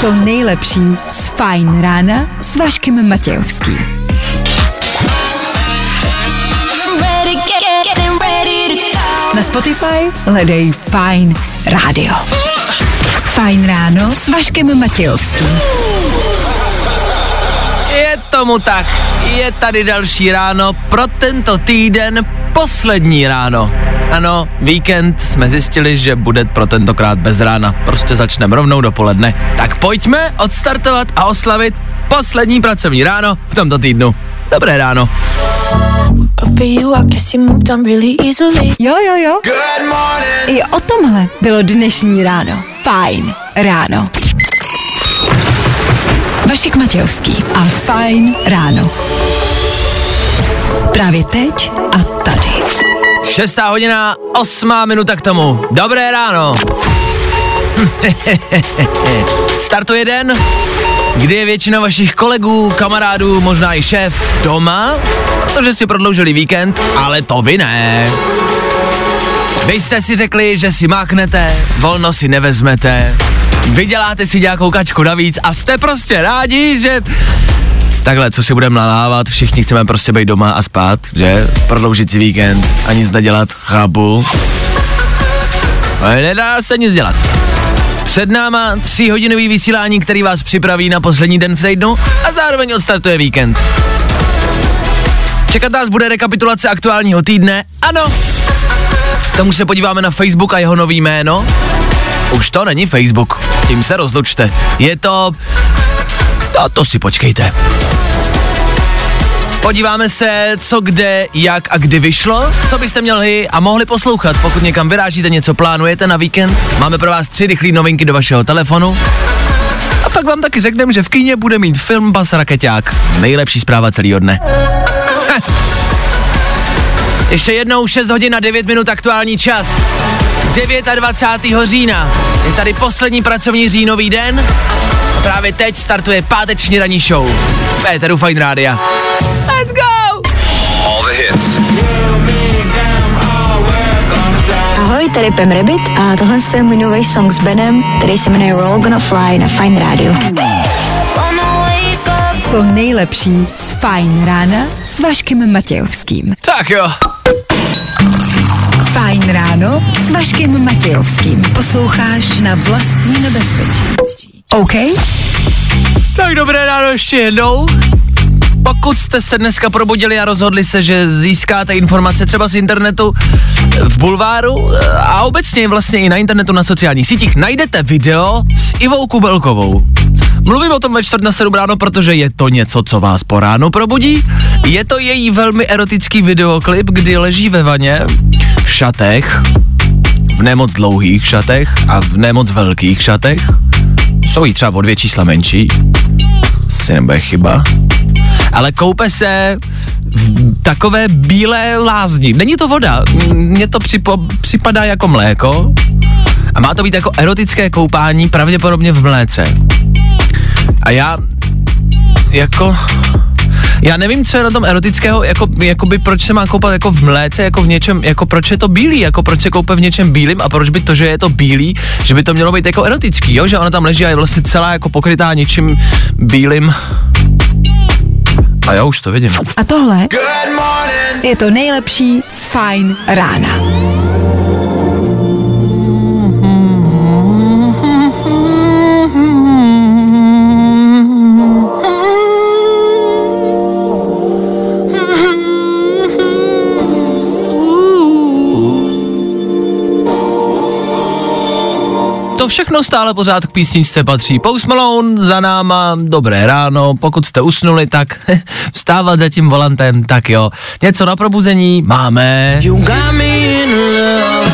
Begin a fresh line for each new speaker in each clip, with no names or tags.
to
nejlepší z Fajn rána s Vaškem Matějovským. Na Spotify hledej Fajn rádio. Fajn ráno s Vaškem Matějovským.
Je tomu tak, je tady další ráno, pro tento týden poslední ráno. Ano, víkend jsme zjistili, že bude pro tentokrát bez rána. Prostě začneme rovnou dopoledne. Tak pojďme odstartovat a oslavit poslední pracovní ráno v tomto týdnu. Dobré ráno.
Jo, jo, jo. I o tomhle bylo dnešní ráno. Fajn ráno. Vašek Matějovský a Fajn ráno. Právě teď.
Šestá hodina, osmá minuta k tomu. Dobré ráno. Startuje den, kdy je většina vašich kolegů, kamarádů, možná i šéf doma, protože si prodloužili víkend, ale to vy ne. Vy jste si řekli, že si máknete, volno si nevezmete, vyděláte si nějakou kačku navíc a jste prostě rádi, že takhle, co si budeme nalávat, všichni chceme prostě být doma a spát, že? Prodloužit si víkend a nic nedělat, chápu. Ale nedá se nic dělat. Před náma tříhodinový vysílání, který vás připraví na poslední den v týdnu a zároveň odstartuje víkend. Čekat nás bude rekapitulace aktuálního týdne, ano. Tomu se podíváme na Facebook a jeho nový jméno. Už to není Facebook, tím se rozlučte. Je to... No to si počkejte. Podíváme se, co kde, jak a kdy vyšlo, co byste měli a mohli poslouchat, pokud někam vyrážíte, něco plánujete na víkend. Máme pro vás tři rychlé novinky do vašeho telefonu. A pak vám taky řekneme, že v kyně bude mít film Bas Raketák. Nejlepší zpráva celého dne. Ještě jednou 6 hodin a 9 minut aktuální čas. 29. října. Je tady poslední pracovní říjnový den. A právě teď startuje páteční ranní show. V éteru Fine Rádia. Let's go!
All the hits.
Ahoj, tady Pem Rabbit a tohle je můj nový song s Benem, který se jmenuje Roll Gonna Fly na Fine Radio.
To nejlepší z Fajn rána s Vaškem Matějovským.
Tak jo.
Fajn ráno s Vaškem Matějovským. Posloucháš na vlastní nebezpečí. OK?
Tak dobré ráno ještě jednou. Pokud jste se dneska probudili a rozhodli se, že získáte informace třeba z internetu v bulváru eh, a obecně vlastně i na internetu na sociálních sítích, najdete video s Ivou Kubelkovou. Mluvím o tom ve čtvrt na sedm ráno, protože je to něco, co vás po ránu probudí. Je to její velmi erotický videoklip, kdy leží ve vaně v šatech, v nemoc dlouhých šatech a v nemoc velkých šatech. Jsou jí třeba o dvě čísla menší, si nebude chyba. Ale koupe se v takové bílé lázni. Není to voda, mně to připo, připadá jako mléko. A má to být jako erotické koupání, pravděpodobně v mléce. A já, jako, já nevím, co je na tom erotického, jako, jakoby proč se má koupat jako v mléce, jako v něčem, jako proč je to bílý, jako proč se koupe v něčem bílým a proč by to, že je to bílý, že by to mělo být jako erotický, jo, že ona tam leží a je vlastně celá jako pokrytá něčím bílým. A já už to vidím.
A tohle je to nejlepší z Fajn rána.
Všechno stále pořád k písničce patří. Post Malone za náma, dobré ráno, pokud jste usnuli, tak vstávat za tím volantem, tak jo. Něco na probuzení máme. You got me in love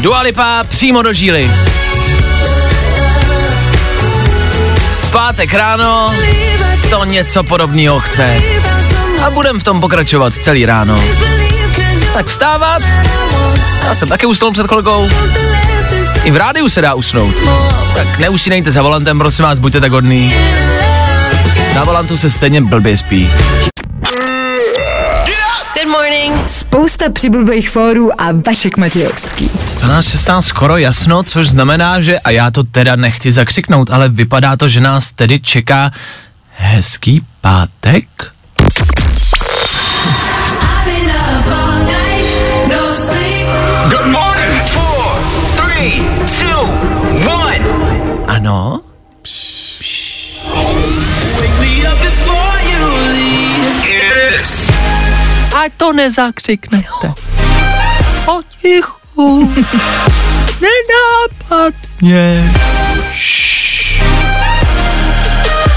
Dua Lipa přímo do žíly. Pátek ráno to něco podobného chce. A budem v tom pokračovat celý ráno. Tak vstávat, já jsem taky usnul před kolegou. I v rádiu se dá usnout. Tak neusínejte za volantem, prosím vás, buďte tak hodný. Na volantu se stejně blbě spí.
Good morning.
Spousta přibulbých fórů a Vašek Matějovský.
12.16 skoro jasno, což znamená, že, a já to teda nechci zakřiknout, ale vypadá to, že nás tedy čeká hezký pátek. Ano? Ať to nezakřiknete. Potichu. Nenápadně. Šš.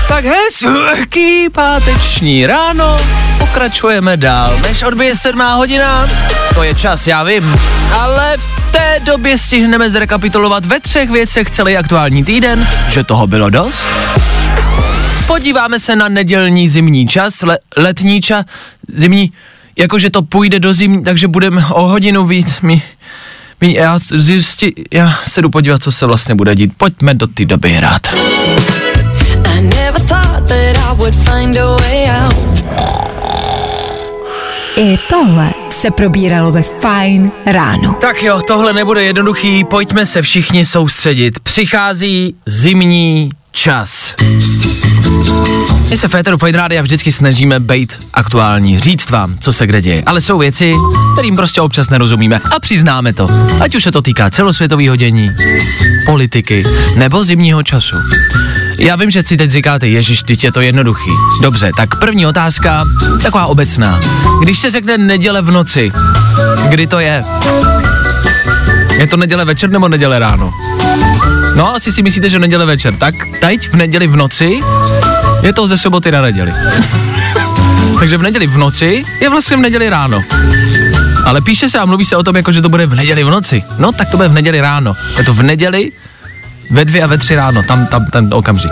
Tak hezký páteční ráno, pokračujeme dál, než odbije sedmá hodina, to je čas, já vím, ale v té době stihneme zrekapitulovat ve třech věcech celý aktuální týden, že toho bylo dost. Podíváme se na nedělní zimní čas, le, letní čas, zimní, jakože to půjde do zimní, takže budeme o hodinu víc, mi, mi já, zjistí, já se jdu podívat, co se vlastně bude dít, pojďme do té doby hrát.
I
tohle se probíralo ve Fine ráno.
Tak jo, tohle nebude jednoduchý, pojďme se všichni soustředit. Přichází zimní čas. My se Féteru Fine Rádia vždycky snažíme být aktuální, říct vám, co se kde děje. Ale jsou věci, kterým prostě občas nerozumíme a přiznáme to. Ať už se to týká celosvětového dění, politiky nebo zimního času. Já vím, že si teď říkáte, ježiš, teď je to jednoduchý. Dobře, tak první otázka, taková obecná. Když se řekne neděle v noci, kdy to je? Je to neděle večer nebo neděle ráno? No, asi si myslíte, že neděle večer. Tak teď v neděli v noci je to ze soboty na neděli. Takže v neděli v noci je vlastně v neděli ráno. Ale píše se a mluví se o tom, jako že to bude v neděli v noci. No, tak to bude v neděli ráno. Je to v neděli ve dvě a ve tři ráno, tam, tam ten okamžik.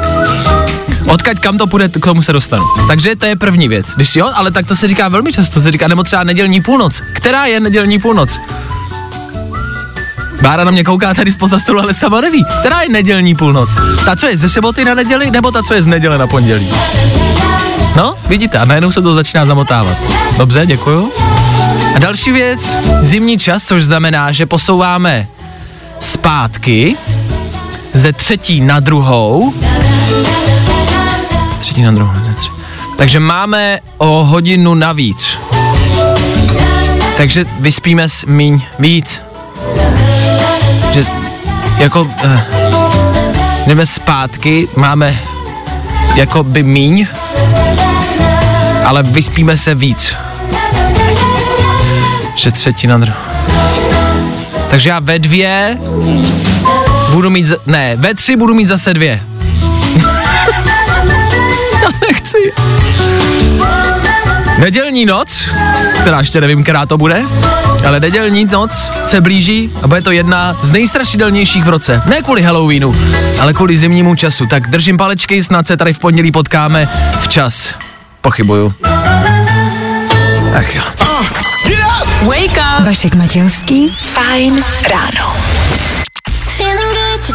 Odkaď kam to půjde, k tomu se dostanu. Takže to je první věc. Když jo, ale tak to se říká velmi často, se říká, nebo třeba nedělní půlnoc. Která je nedělní půlnoc? Bára na mě kouká tady spoza stolu, ale sama neví. Která je nedělní půlnoc? Ta, co je ze soboty na neděli, nebo ta, co je z neděle na pondělí? No, vidíte, a najednou se to začíná zamotávat. Dobře, děkuju. A další věc, zimní čas, což znamená, že posouváme zpátky ze třetí na druhou. Z třetí na druhou, ze třetí. Takže máme o hodinu navíc. Takže vyspíme s míň víc. Že jako uh, jdeme zpátky, máme jako by míň, ale vyspíme se víc. Že třetí na druhou. Takže já ve dvě budu mít, z- ne, ve tři budu mít zase dvě. Já nechci. Nedělní noc, která ještě nevím, která to bude, ale nedělní noc se blíží a bude to jedna z nejstrašidelnějších v roce. Ne kvůli Halloweenu, ale kvůli zimnímu času. Tak držím palečky, snad se tady v pondělí potkáme včas. Pochybuju. Ach jo.
Wake up.
Vašek Matějovský, Fine ráno.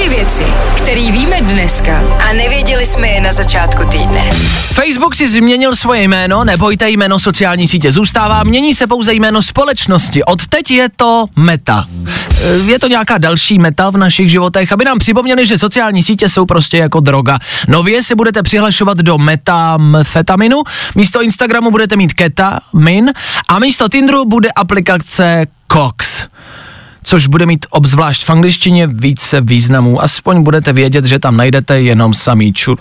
Tři věci, které víme dneska a nevěděli jsme je na začátku týdne.
Facebook si změnil svoje jméno, nebojte, jméno sociální sítě zůstává, mění se pouze jméno společnosti. Od teď je to Meta. E, Je to nějaká další meta v našich životech, aby nám připomněli, že sociální sítě jsou prostě jako droga. Nově se budete přihlašovat do metamfetaminu, místo Instagramu budete mít ketamin a místo Tinderu bude aplikace Cox což bude mít obzvlášť v angličtině více významů. Aspoň budete vědět, že tam najdete jenom samý čur.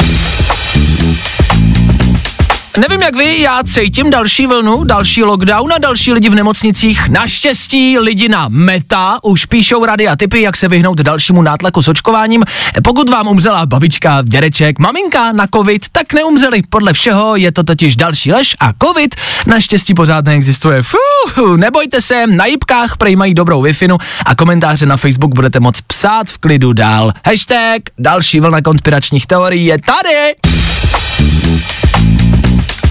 Nevím jak vy, já cítím další vlnu, další lockdown a další lidi v nemocnicích. Naštěstí lidi na Meta už píšou rady a typy, jak se vyhnout dalšímu nátlaku s očkováním. Pokud vám umřela babička, dědeček, maminka na covid, tak neumřeli. Podle všeho je to totiž další lež a covid naštěstí pořád neexistuje. Fuh, nebojte se, na jipkách prej mají dobrou wi a komentáře na Facebook budete moc psát v klidu dál. Hashtag další vlna konspiračních teorií je tady.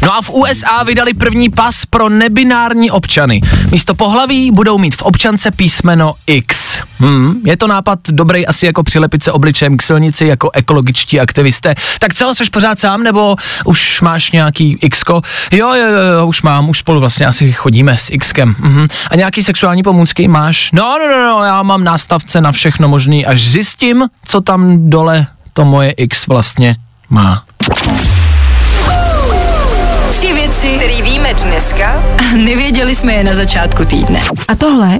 No a v USA vydali první pas pro nebinární občany. Místo pohlaví budou mít v občance písmeno X. Hmm, je to nápad dobrý asi jako přilepit se obličejem k silnici jako ekologičtí aktivisté. Tak co, jsi pořád sám nebo už máš nějaký Xko? Jo, jo, jo, jo, už mám, už spolu vlastně asi chodíme s Xkem. Mhm. A nějaký sexuální pomůcky máš? No, no, no, no, já mám nástavce na všechno možný, až zjistím, co tam dole to moje X vlastně má.
Tři věci, které víme dneska a nevěděli jsme je na začátku týdne. A tohle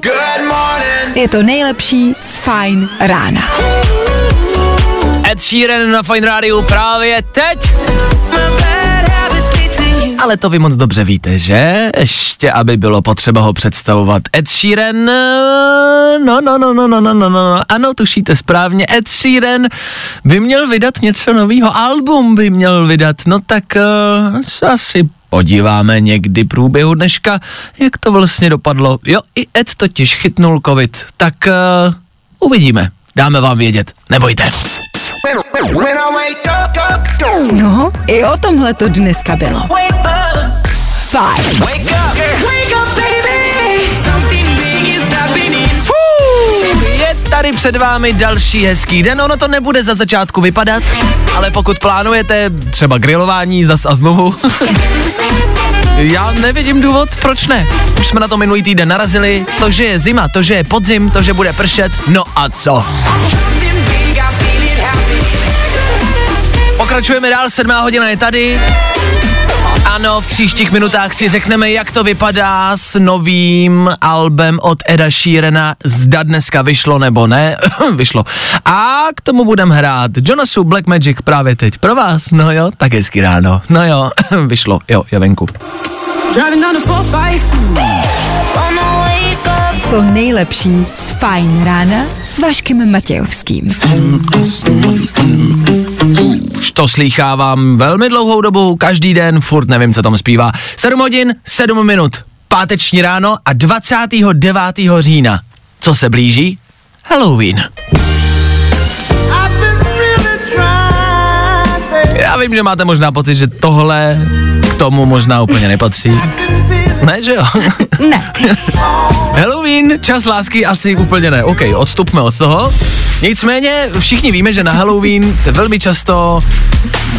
je to nejlepší z Fine rána.
Ed Sheeran na Fine Radio právě teď. Ale to vy moc dobře víte, že? Ještě, aby bylo potřeba ho představovat. Ed Sheeran, eh, no, no, no, no, no, no, no, no, ano, tušíte správně, Ed Sheeran by měl vydat něco nového, album by měl vydat, no tak uh, se asi podíváme někdy průběhu dneška, jak to vlastně dopadlo. Jo, i Ed totiž chytnul covid, tak uh, uvidíme, dáme vám vědět, nebojte.
When, when up,
No, i o tomhle to dneska bylo. Fajn.
wake up, wake up, baby. Something big is happening.
Je tady před vámi další hezký den, ono to nebude za začátku vypadat, ale pokud plánujete třeba grilování zas a znovu, já nevidím důvod, proč ne. Už jsme na to minulý týden narazili, to, že je zima, to, že je podzim, to, že bude pršet, no a co? Pokračujeme dál, sedmá hodina je tady. Ano, v příštích minutách si řekneme, jak to vypadá s novým albem od Eda Sheerana, zda dneska vyšlo nebo ne, vyšlo. A k tomu budeme hrát Jonasu Black Magic právě teď pro vás, no jo, tak hezky ráno, no jo, vyšlo, jo, je venku.
To nejlepší z Fajn rána s Vaškem Matějovským.
To slýchávám velmi dlouhou dobu, každý den, furt nevím, co tam zpívá. 7 hodin, 7 minut, páteční ráno a 29. října. Co se blíží? Halloween. Já vím, že máte možná pocit, že tohle k tomu možná úplně nepatří. Ne, že jo?
Ne.
Halloween, čas lásky asi úplně ne. OK, odstupme od toho. Nicméně všichni víme, že na Halloween se velmi často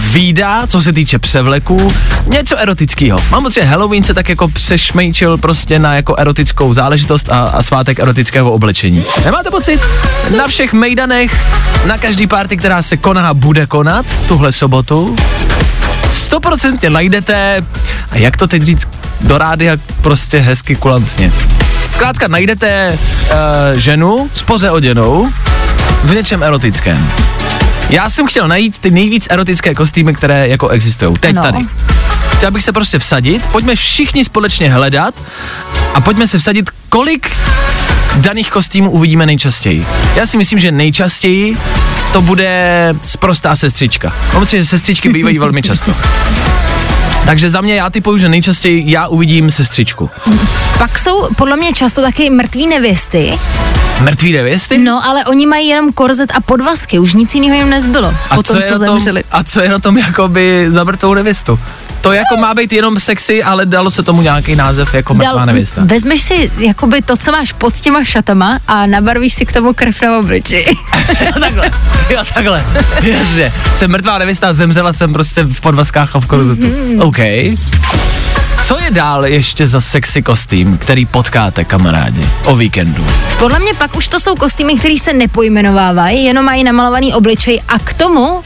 výdá, co se týče převleku, něco erotického. Mám pocit, že Halloween se tak jako přešmejčil prostě na jako erotickou záležitost a, a svátek erotického oblečení. Nemáte pocit? Na všech mejdanech, na každý party, která se koná a bude konat tuhle sobotu, stoprocentně najdete, a jak to teď říct do rádia prostě hezky kulantně. Zkrátka najdete uh, ženu s poze oděnou v něčem erotickém. Já jsem chtěl najít ty nejvíc erotické kostýmy, které jako existují. Teď
Ano.
tady. Chtěl bych se prostě vsadit, pojďme všichni společně hledat a pojďme se vsadit, kolik daných kostýmů uvidíme nejčastěji. Já si myslím, že nejčastěji to bude sprostá sestřička. Mám si, že sestřičky bývají velmi často. Takže za mě já typuju, že nejčastěji já uvidím sestřičku.
Pak jsou podle mě často taky mrtví nevěsty,
Mrtví nevěsty?
no ale oni mají jenom korzet a podvazky, už nic jiného jim nezbylo po tom,
je
co
na tom,
zemřeli.
a co je na tom jakoby za mrtvou nevěstu? To jako má být jenom sexy, ale dalo se tomu nějaký název jako mrtvá nevěsta.
vezmeš si jakoby to, co máš pod těma šatama a nabarvíš si k tomu krev na obliči.
takhle, jo takhle, jasně. Jsem mrtvá nevěsta, zemřela jsem prostě v podvazkách a v korzetu.
Mhm.
OK. Co je dál ještě za sexy kostým, který potkáte, kamarádi, o víkendu?
Podle mě pak už to jsou kostýmy, které se nepojmenovávají, jenom mají namalovaný obličej a k tomu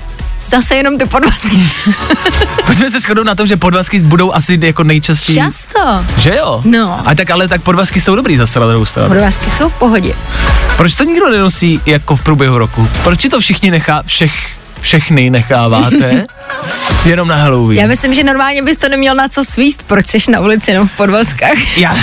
zase jenom ty podvazky.
Pojďme se shodnout na tom, že podvazky budou asi jako nejčastěji.
Často.
Že jo?
No.
A tak ale tak podvazky jsou dobrý zase na druhou stranu.
Podvazky jsou v pohodě.
Proč to nikdo nenosí jako v průběhu roku? Proč to všichni nechá, všech, všechny necháváte jenom na Halloween?
Já myslím, že normálně bys to neměl na co svíst, proč jsi na ulici jenom v podvazkách.
Já,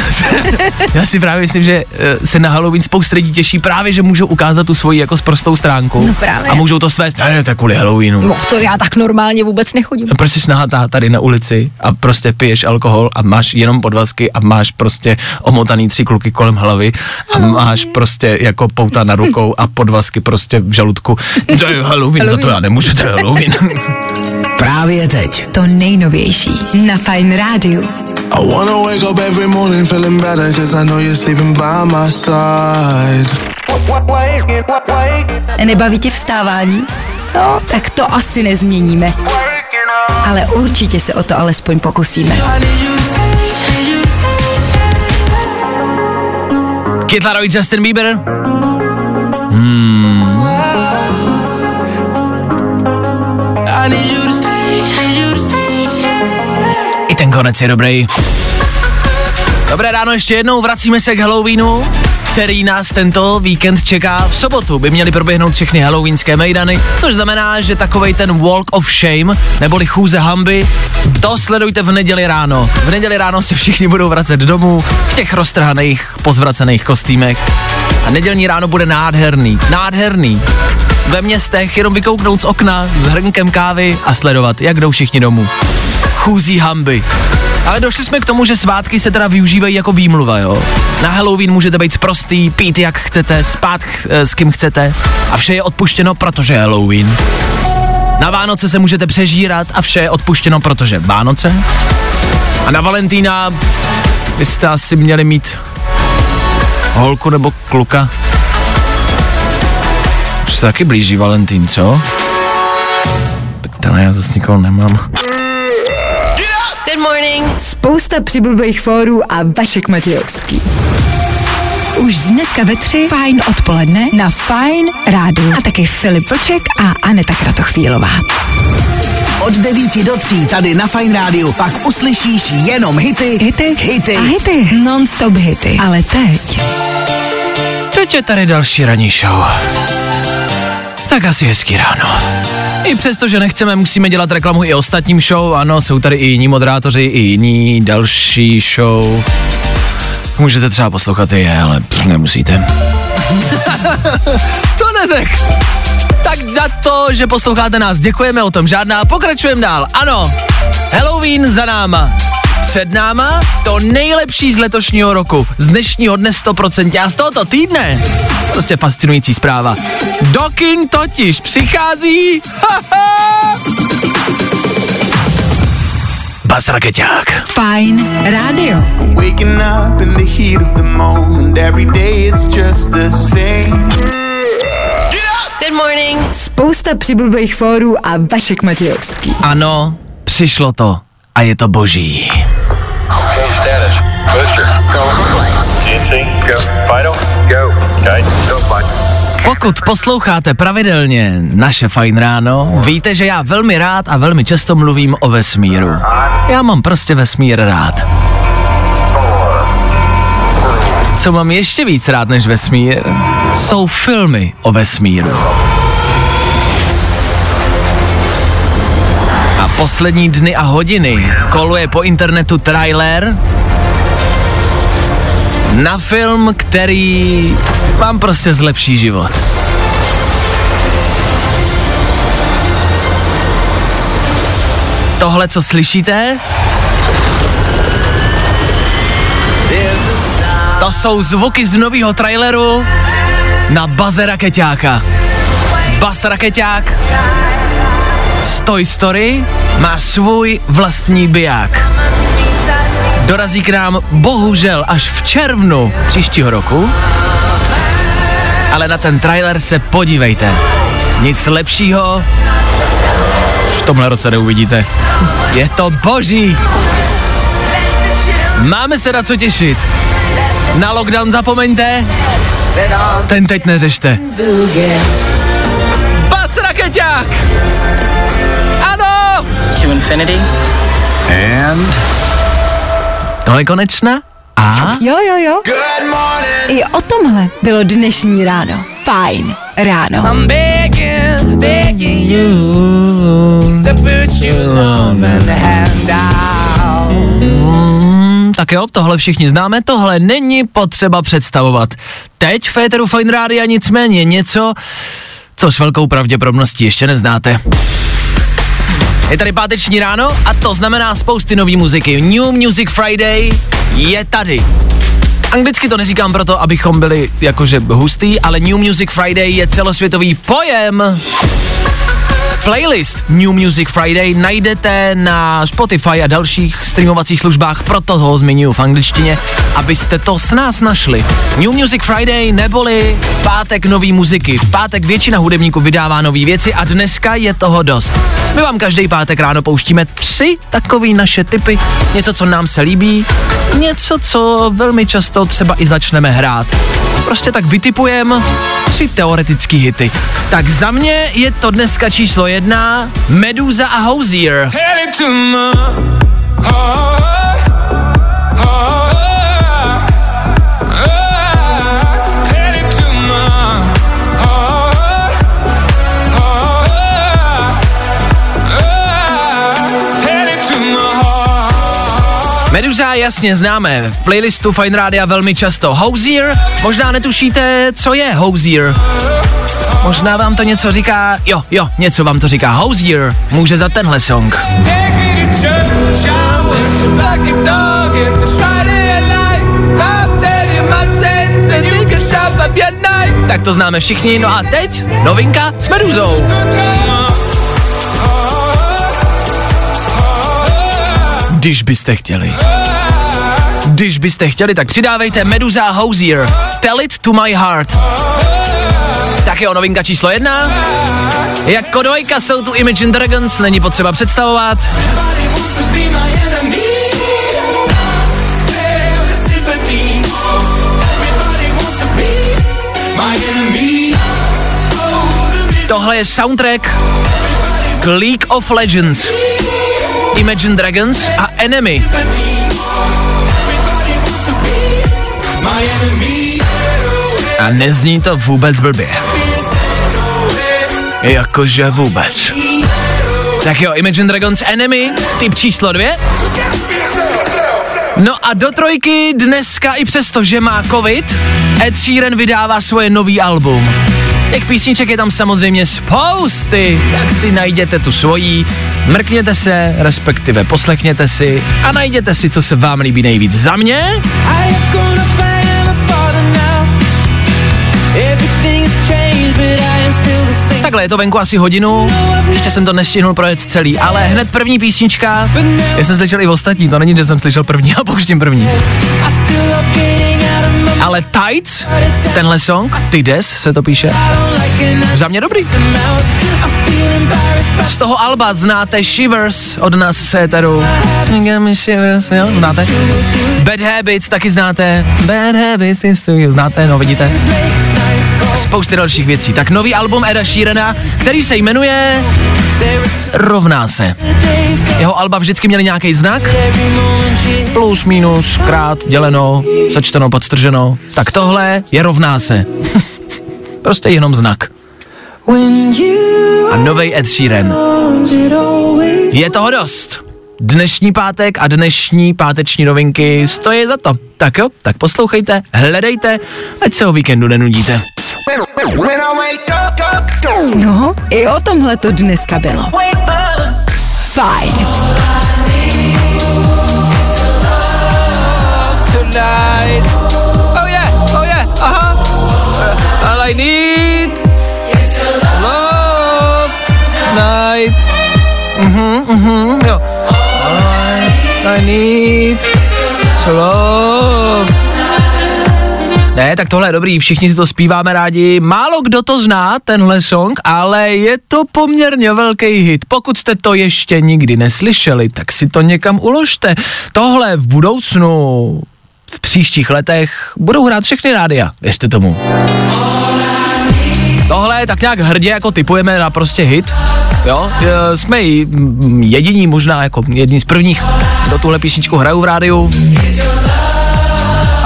já si právě myslím, že eh, se na Halloween spousta lidí těší právě, že můžou ukázat tu svoji jako sprostou stránku.
No právě.
A můžou to svést, ne, ne, tak kvůli Halloweenu.
No to já tak normálně vůbec nechodím.
A Proč jsi nahatá tady na ulici a prostě piješ alkohol a máš jenom podvazky a máš prostě omotaný tři kluky kolem hlavy a máš prostě jako pouta na rukou a podvazky prostě v žaludku. To je Halloween, za to já nemůžu, to je Halloween.
Právě teď.
To nejnovější na Fine Rádiu.
I wanna wake up every morning feeling better cause I know you're sleeping by my side.
Nebaví tě vstávání? No, tak to asi nezměníme. Ale určitě se o to alespoň pokusíme.
Kid Laroi, Justin Bieber. I ten konec je dobrý. Dobré ráno ještě jednou, vracíme se k Halloweenu, který nás tento víkend čeká. V sobotu by měly proběhnout všechny halloweenské mejdany, což znamená, že takovej ten walk of shame, neboli chůze hamby, to sledujte v neděli ráno. V neděli ráno se všichni budou vracet domů v těch roztrhaných, pozvracených kostýmech. A nedělní ráno bude nádherný, nádherný. Ve městech jenom vykouknout z okna s hrnkem kávy a sledovat, jak jdou všichni domů. Chůzí hamby. Ale došli jsme k tomu, že svátky se teda využívají jako výmluva, jo. Na Halloween můžete být prostý, pít jak chcete, spát ch- eh, s kým chcete a vše je odpuštěno, protože je Halloween. Na Vánoce se můžete přežírat a vše je odpuštěno, protože Vánoce. A na Valentína byste asi měli mít holku nebo kluka. Už se taky blíží Valentín, co? Ptele, já zase nikoho nemám.
Spousta přibulbých fórů a Vašek Matějovský. Už dneska ve tři fajn odpoledne na Fine Rádiu. A taky Filip Vlček a Aneta Kratochvílová.
Od 9 do 3 tady na Fine Rádiu pak uslyšíš jenom hity,
Hity,
hity.
a hity, non-stop hity. Ale teď
Teď je tady další ranní show. Tak asi hezký ráno. I přesto, že nechceme, musíme dělat reklamu i ostatním show. Ano, jsou tady i jiní moderátoři, i jiní další show. Můžete třeba poslouchat i je, ale pff, nemusíte. to neřek. Tak za to, že posloucháte nás, děkujeme o tom žádná. Pokračujeme dál. Ano, Halloween za náma. Před náma to nejlepší z letošního roku. Z dnešního dne 100% a z tohoto týdne. Prostě fascinující zpráva. Do kin totiž přichází... Bas Rakeťák.
Fine Rádio.
Waking up in the heat of the moment, every day it's just the same.
Spousta přibulbých fórů a Vašek Matějovský.
Ano, přišlo to a je to boží. Pokud posloucháte pravidelně naše Fajn ráno, víte, že já velmi rád a velmi často mluvím o vesmíru. Já mám prostě vesmír rád. Co mám ještě víc rád než vesmír, jsou filmy o vesmíru. Poslední dny a hodiny koluje po internetu trailer na film, který vám prostě zlepší život. Tohle, co slyšíte, to jsou zvuky z nového traileru na Baze Rakeťáka. Baz Rakeťák z Toy Story má svůj vlastní biják. Dorazí k nám bohužel až v červnu příštího roku, ale na ten trailer se podívejte. Nic lepšího v tomhle roce neuvidíte. Je to boží. Máme se na co těšit. Na lockdown zapomeňte, ten teď neřešte. Bas Rakeťák!
To infinity
And
To je konečná? A?
Jo, jo, jo.
Good morning.
I o tomhle bylo dnešní ráno. Fajn ráno.
Mm, tak jo, tohle všichni známe, tohle není potřeba představovat. Teď v Féteru Fine Rádia nicméně něco, co s velkou pravděpodobností ještě neznáte. Je tady páteční ráno a to znamená spousty nový muziky. New Music Friday je tady. Anglicky to neříkám proto, abychom byli jakože hustý, ale New Music Friday je celosvětový pojem, Playlist New Music Friday najdete na Spotify a dalších streamovacích službách, proto ho zmiňuji v angličtině, abyste to s nás našli. New Music Friday neboli pátek nový muziky. V pátek většina hudebníků vydává nové věci a dneska je toho dost. My vám každý pátek ráno pouštíme tři takový naše typy, něco, co nám se líbí, něco, co velmi často třeba i začneme hrát. Prostě tak vytipujeme tři teoretický hity. Tak za mě je to dneska číslo jedna Meduza a Hosier. Meduza jasně známe, v playlistu Fine Rádia velmi často. Hosier, možná netušíte, co je Hosier. Možná vám to něco říká, jo, jo, něco vám to říká. Hosier může za tenhle song. Tak to známe všichni, no a teď novinka s Meduzou. Když byste chtěli. Když byste chtěli, tak přidávejte Meduza a Hosier. Tell it to my heart. Tak jo, novinka číslo jedna. Jako dvojka jsou tu Imagine Dragons, není potřeba představovat. Tohle je soundtrack k League of Legends. Imagine Dragons a Enemy. A nezní to vůbec blbě. Jakože vůbec. Tak jo, Imagine Dragons Enemy, typ číslo dvě. No a do trojky dneska i přesto, že má covid, Ed Sheeran vydává svoje nový album. Těch písniček je tam samozřejmě spousty, tak si najděte tu svojí, mrkněte se, respektive poslechněte si a najděte si, co se vám líbí nejvíc. Za mě? Takhle je to venku asi hodinu, ještě jsem to nestihnul projet celý, ale hned první písnička, já jsem slyšel i ostatní, to není, že jsem slyšel první a pouštím první. Ale Tights, tenhle song, Tides se to píše, za mě dobrý. Z toho alba znáte Shivers od nás z Éteru. Shivers, jo, znáte? Bad Habits taky znáte. Bad Habits znáte, no vidíte. Spousty dalších věcí. Tak nový album Eda Sheerana, který se jmenuje Rovná se. Jeho alba vždycky měly nějaký znak. Plus, minus, krát, děleno, sečteno, podstrženo. Tak tohle je rovná se. prostě jenom znak. A novej Ed Sheeran. Je toho dost. Dnešní pátek a dnešní páteční novinky stojí za to. Tak jo, tak poslouchejte, hledejte, ať se o víkendu nenudíte.
No, i o tomhle to dneska bylo. Fajn.
Oh yeah, oh yeah, aha. All I need love tonight. Mhm, mhm, jo. All I need love. Ne, tak tohle je dobrý, všichni si to zpíváme rádi. Málo kdo to zná, tenhle song, ale je to poměrně velký hit. Pokud jste to ještě nikdy neslyšeli, tak si to někam uložte. Tohle v budoucnu, v příštích letech, budou hrát všechny rádia, věřte tomu. Tohle tak nějak hrdě jako typujeme na prostě hit. Jo, e, jsme jediní možná jako jedni z prvních, kdo tuhle písničku hrajou v rádiu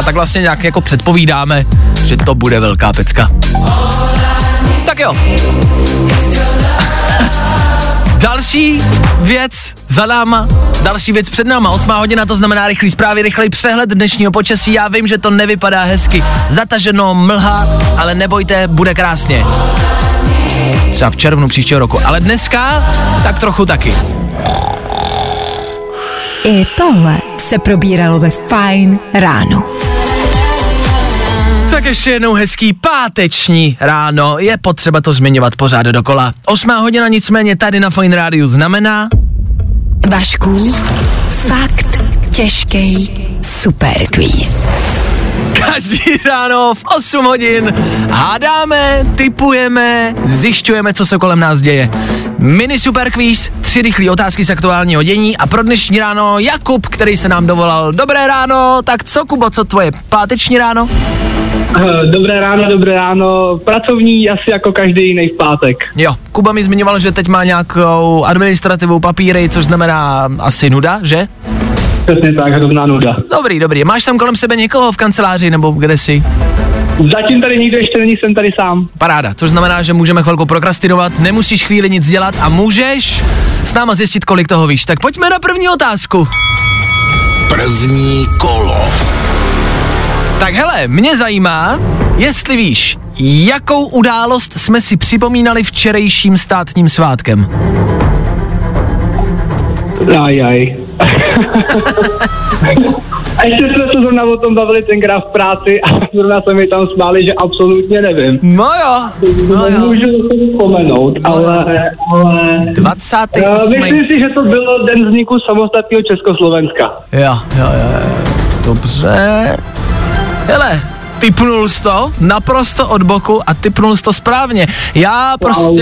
tak vlastně nějak jako předpovídáme, že to bude velká pecka. Tak jo. Další věc za náma, další věc před náma, 8 hodina, to znamená rychlý zprávy, rychlý přehled dnešního počasí. Já vím, že to nevypadá hezky, zataženo, mlha, ale nebojte, bude krásně. Třeba v červnu příštího roku, ale dneska tak trochu taky.
I tohle se probíralo ve Fajn ráno.
Tak ještě jednou hezký páteční ráno. Je potřeba to zmiňovat pořád dokola. Osmá hodina nicméně tady na Fine Rádiu znamená...
Vašku, fakt těžký superquiz.
Každý ráno v 8 hodin hádáme, typujeme, zjišťujeme, co se kolem nás děje. Mini super quiz, tři rychlé otázky z aktuálního dění a pro dnešní ráno Jakub, který se nám dovolal. Dobré ráno, tak co Kubo, co tvoje páteční ráno?
Eh, Dobré ráno, dobré ráno. Pracovní asi jako každý jiný v pátek.
Jo, Kuba mi zmiňoval, že teď má nějakou administrativu papíry, což znamená asi nuda, že?
Přesně tak, hrozná nuda.
Dobrý, dobrý. Máš tam kolem sebe někoho v kanceláři nebo kde jsi?
Zatím tady nikdo ještě není, jsem tady sám.
Paráda, což znamená, že můžeme chvilku prokrastinovat, nemusíš chvíli nic dělat a můžeš s náma zjistit, kolik toho víš. Tak pojďme na první otázku.
První kolo.
Tak hele, mě zajímá, jestli víš, jakou událost jsme si připomínali včerejším státním svátkem.
Aj, aj. a ještě jsme se zrovna o tom bavili tenkrát v práci a zrovna se mi tam smáli, že absolutně nevím.
No jo, no jo.
Můžu to vzpomenout, ale, ale...
28.
Uh, myslím si, že to bylo den vzniku samostatného Československa.
Jo, jo, jo, jo. Dobře. Hele, typnul jsi to naprosto od boku a typnul jsi to správně. Já prostě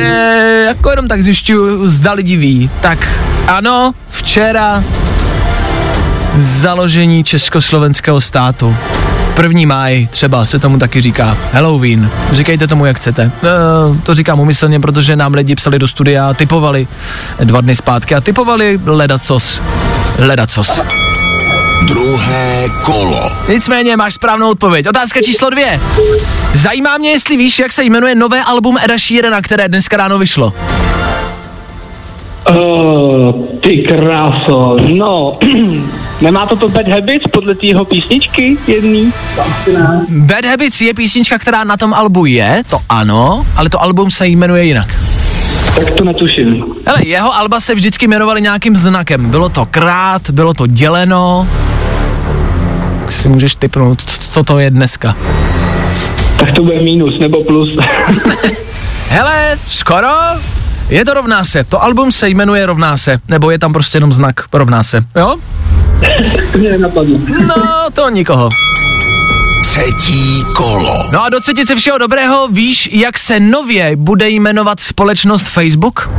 jako jenom tak zjišťuju, zda lidi ví. Tak ano, včera založení Československého státu. První máj třeba se tomu taky říká. Halloween. Říkejte tomu, jak chcete. E, to říkám umyslně, protože nám lidi psali do studia a typovali dva dny zpátky a typovali ledacos. Ledacos.
Druhé kolo.
Nicméně máš správnou odpověď. Otázka číslo dvě. Zajímá mě, jestli víš, jak se jmenuje nové album Eda Sheerana, které dneska ráno vyšlo.
Uh, ty kráso, no, nemá to to Bad Habits podle té jeho písničky jedný?
Bad Habits je písnička, která na tom albu je, to ano, ale to album se jmenuje jinak.
Tak to netuším.
Hele, jeho alba se vždycky jmenovaly nějakým znakem. Bylo to krát, bylo to děleno. Tak si můžeš typnout, co to je dneska.
Tak to bude mínus nebo plus.
Hele, skoro. Je to rovná se. To album se jmenuje Rovná se. Nebo je tam prostě jenom znak Rovná se. Jo?
Mě nenapadlo.
No, to nikoho.
Třetí kolo.
No a do třetice všeho dobrého víš, jak se nově bude jmenovat společnost Facebook?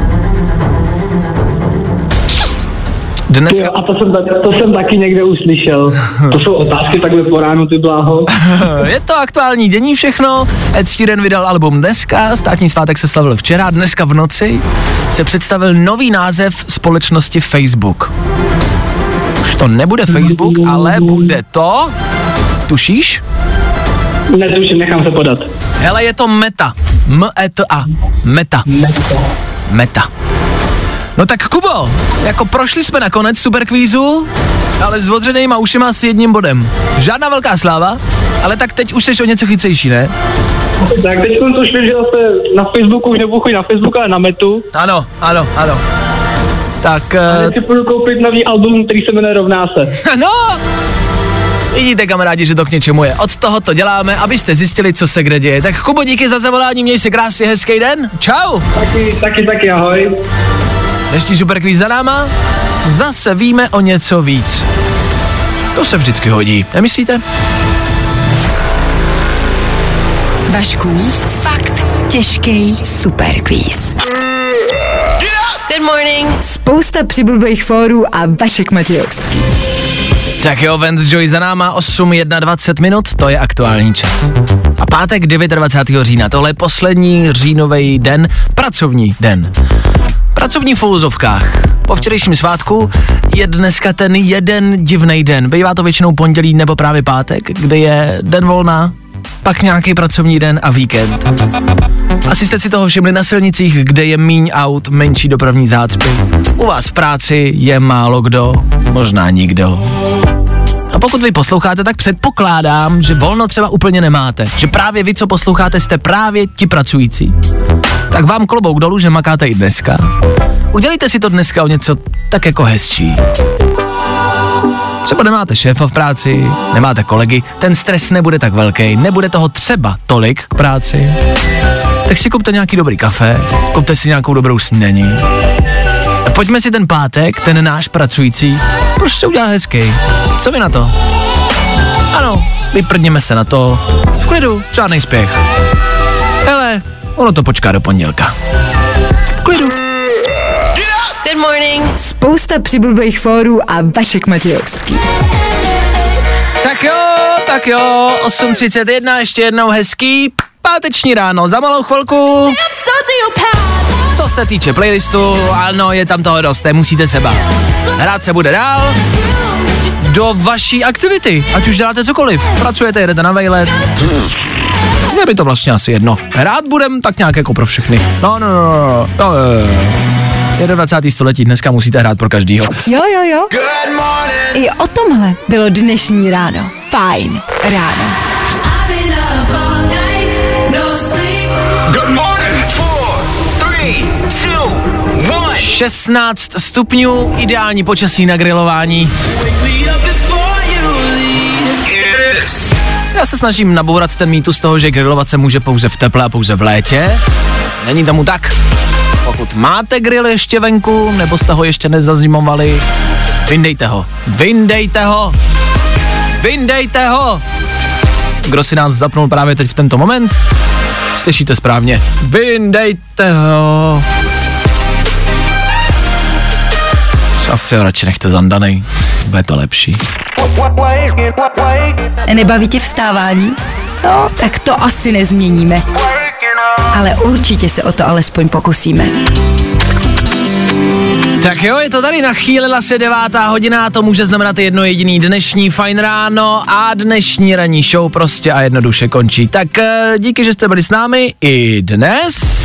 Dneska...
Jo, a to jsem, to jsem taky někde uslyšel. To jsou otázky takhle po ránu, ty bláho.
Je to aktuální dění všechno. Ed Sheeran vydal album dneska, státní svátek se slavil včera, dneska v noci se představil nový název společnosti Facebook. Už to nebude Facebook, ale bude to... Tušíš?
Netuším, nechám se podat.
Hele, je to Meta. M-E-T-A. Meta. Meta. No tak Kubo, jako prošli jsme nakonec superkvízu, ale s odřenýma ušima s jedním bodem. Žádná velká sláva, ale tak teď už jsi o něco chycejší, ne?
Tak teď jsem to už vím, že zase na Facebooku už nebudu na Facebook, ale na Metu.
Ano, ano, ano. Tak, uh,
si půjdu koupit nový album, který se jmenuje Rovná se.
no, vidíte kamarádi, že to k něčemu je. Od toho to děláme, abyste zjistili, co se kde děje. Tak Kubo, díky za zavolání, měj si krásně hezký den. Čau.
Taky, taky, taky, ahoj.
Dnešní superkvíz za náma. Zase víme o něco víc. To se vždycky hodí, nemyslíte?
Vašku, fakt těžký superquiz.
Good morning.
Spousta přibulbých fórů a Vašek Matějovský.
Tak jo, Vance Joy za náma, 8.21 minut, to je aktuální čas. A pátek 29. října, tohle je poslední říjnový den, pracovní den. Pracovní v. Po včerejším svátku je dneska ten jeden divný den. Bývá to většinou pondělí nebo právě pátek, kde je den volna, pak nějaký pracovní den a víkend. Asi jste si toho všimli na silnicích, kde je míň aut, menší dopravní zácpy. U vás v práci je málo kdo, možná nikdo. A pokud vy posloucháte, tak předpokládám, že volno třeba úplně nemáte. Že právě vy, co posloucháte, jste právě ti pracující. Tak vám klobouk dolů, že makáte i dneska. Udělejte si to dneska o něco tak jako hezčí. Třeba nemáte šéfa v práci, nemáte kolegy, ten stres nebude tak velký, nebude toho třeba tolik k práci. Tak si kupte nějaký dobrý kafe, kupte si nějakou dobrou snídaní. A pojďme si ten pátek, ten náš pracující, prostě udělat hezký. Co vy na to? Ano, vyprdněme se na to. V klidu, žádný spěch. Hele, ono to počká do pondělka. Klidu.
Good morning.
Spousta přibulbých fórů a Vašek Matějovský.
Tak jo, tak jo, 8.31, ještě jednou hezký páteční ráno, za malou chvilku. Co se týče playlistu, ano, je tam toho dost, nemusíte se bát. Hrát se bude dál do vaší aktivity, ať už děláte cokoliv. Pracujete, jedete na vejlet. Je by to vlastně asi jedno. Hrát budem tak nějak jako pro všechny. No, no, no, no, no, no. 21. století, dneska musíte hrát pro každýho.
Jo, jo, jo. I o tomhle bylo dnešní ráno. Fajn ráno.
Good morning. Four, three, two, one.
16 stupňů, ideální počasí na grilování. Já se snažím nabourat ten mýtus toho, že grilovat se může pouze v teple a pouze v létě. Není tomu tak. Pokud máte grill ještě venku, nebo jste ho ještě nezazimovali, vyndejte ho. Vyndejte ho. Vyndejte ho. Kdo si nás zapnul právě teď v tento moment? Slyšíte správně. Vyndejte ho. Asi ho radši nechte zandanej. Bude to lepší.
Nebaví tě vstávání? No, tak to asi nezměníme. Ale určitě se o to alespoň pokusíme.
Tak jo, je to tady, nachýlila se devátá hodina to může znamenat jedno jediný dnešní fajn ráno a dnešní ranní show prostě a jednoduše končí. Tak eh, díky, že jste byli s námi i dnes.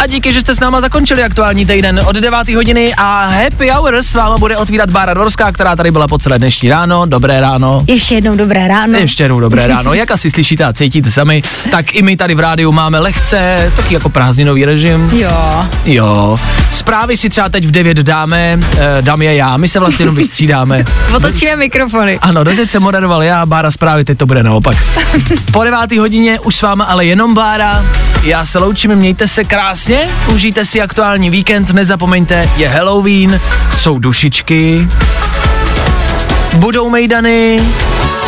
A díky, že jste s náma zakončili aktuální týden od 9. hodiny a Happy Hour s váma bude otvírat Bára Dorská, která tady byla po celé dnešní ráno. Dobré ráno.
Ještě jednou dobré ráno.
Ještě jednou dobré ráno. Jak asi slyšíte a cítíte sami, tak i my tady v rádiu máme lehce, taky jako prázdninový režim.
Jo.
Jo. Zprávy si třeba teď v 9 dáme, eh, dám je já, my se vlastně jenom vystřídáme.
Otočíme mikrofony.
Ano, doteď jsem moderoval já, Bára zprávy, teď to bude naopak. Po 9. hodině už s váma ale jenom Bára. Já se loučím, mějte se krásně, užijte si aktuální víkend, nezapomeňte, je Halloween, jsou dušičky, budou mejdany,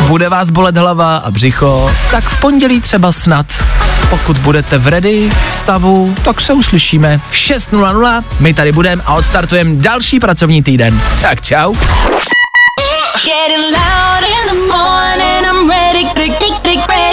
bude vás bolet hlava a břicho, tak v pondělí třeba snad. Pokud budete v ready stavu, tak se uslyšíme v 6.00, my tady budeme a odstartujeme další pracovní týden. Tak čau.
Getting loud in the morning. I'm ready, ready, ready, ready.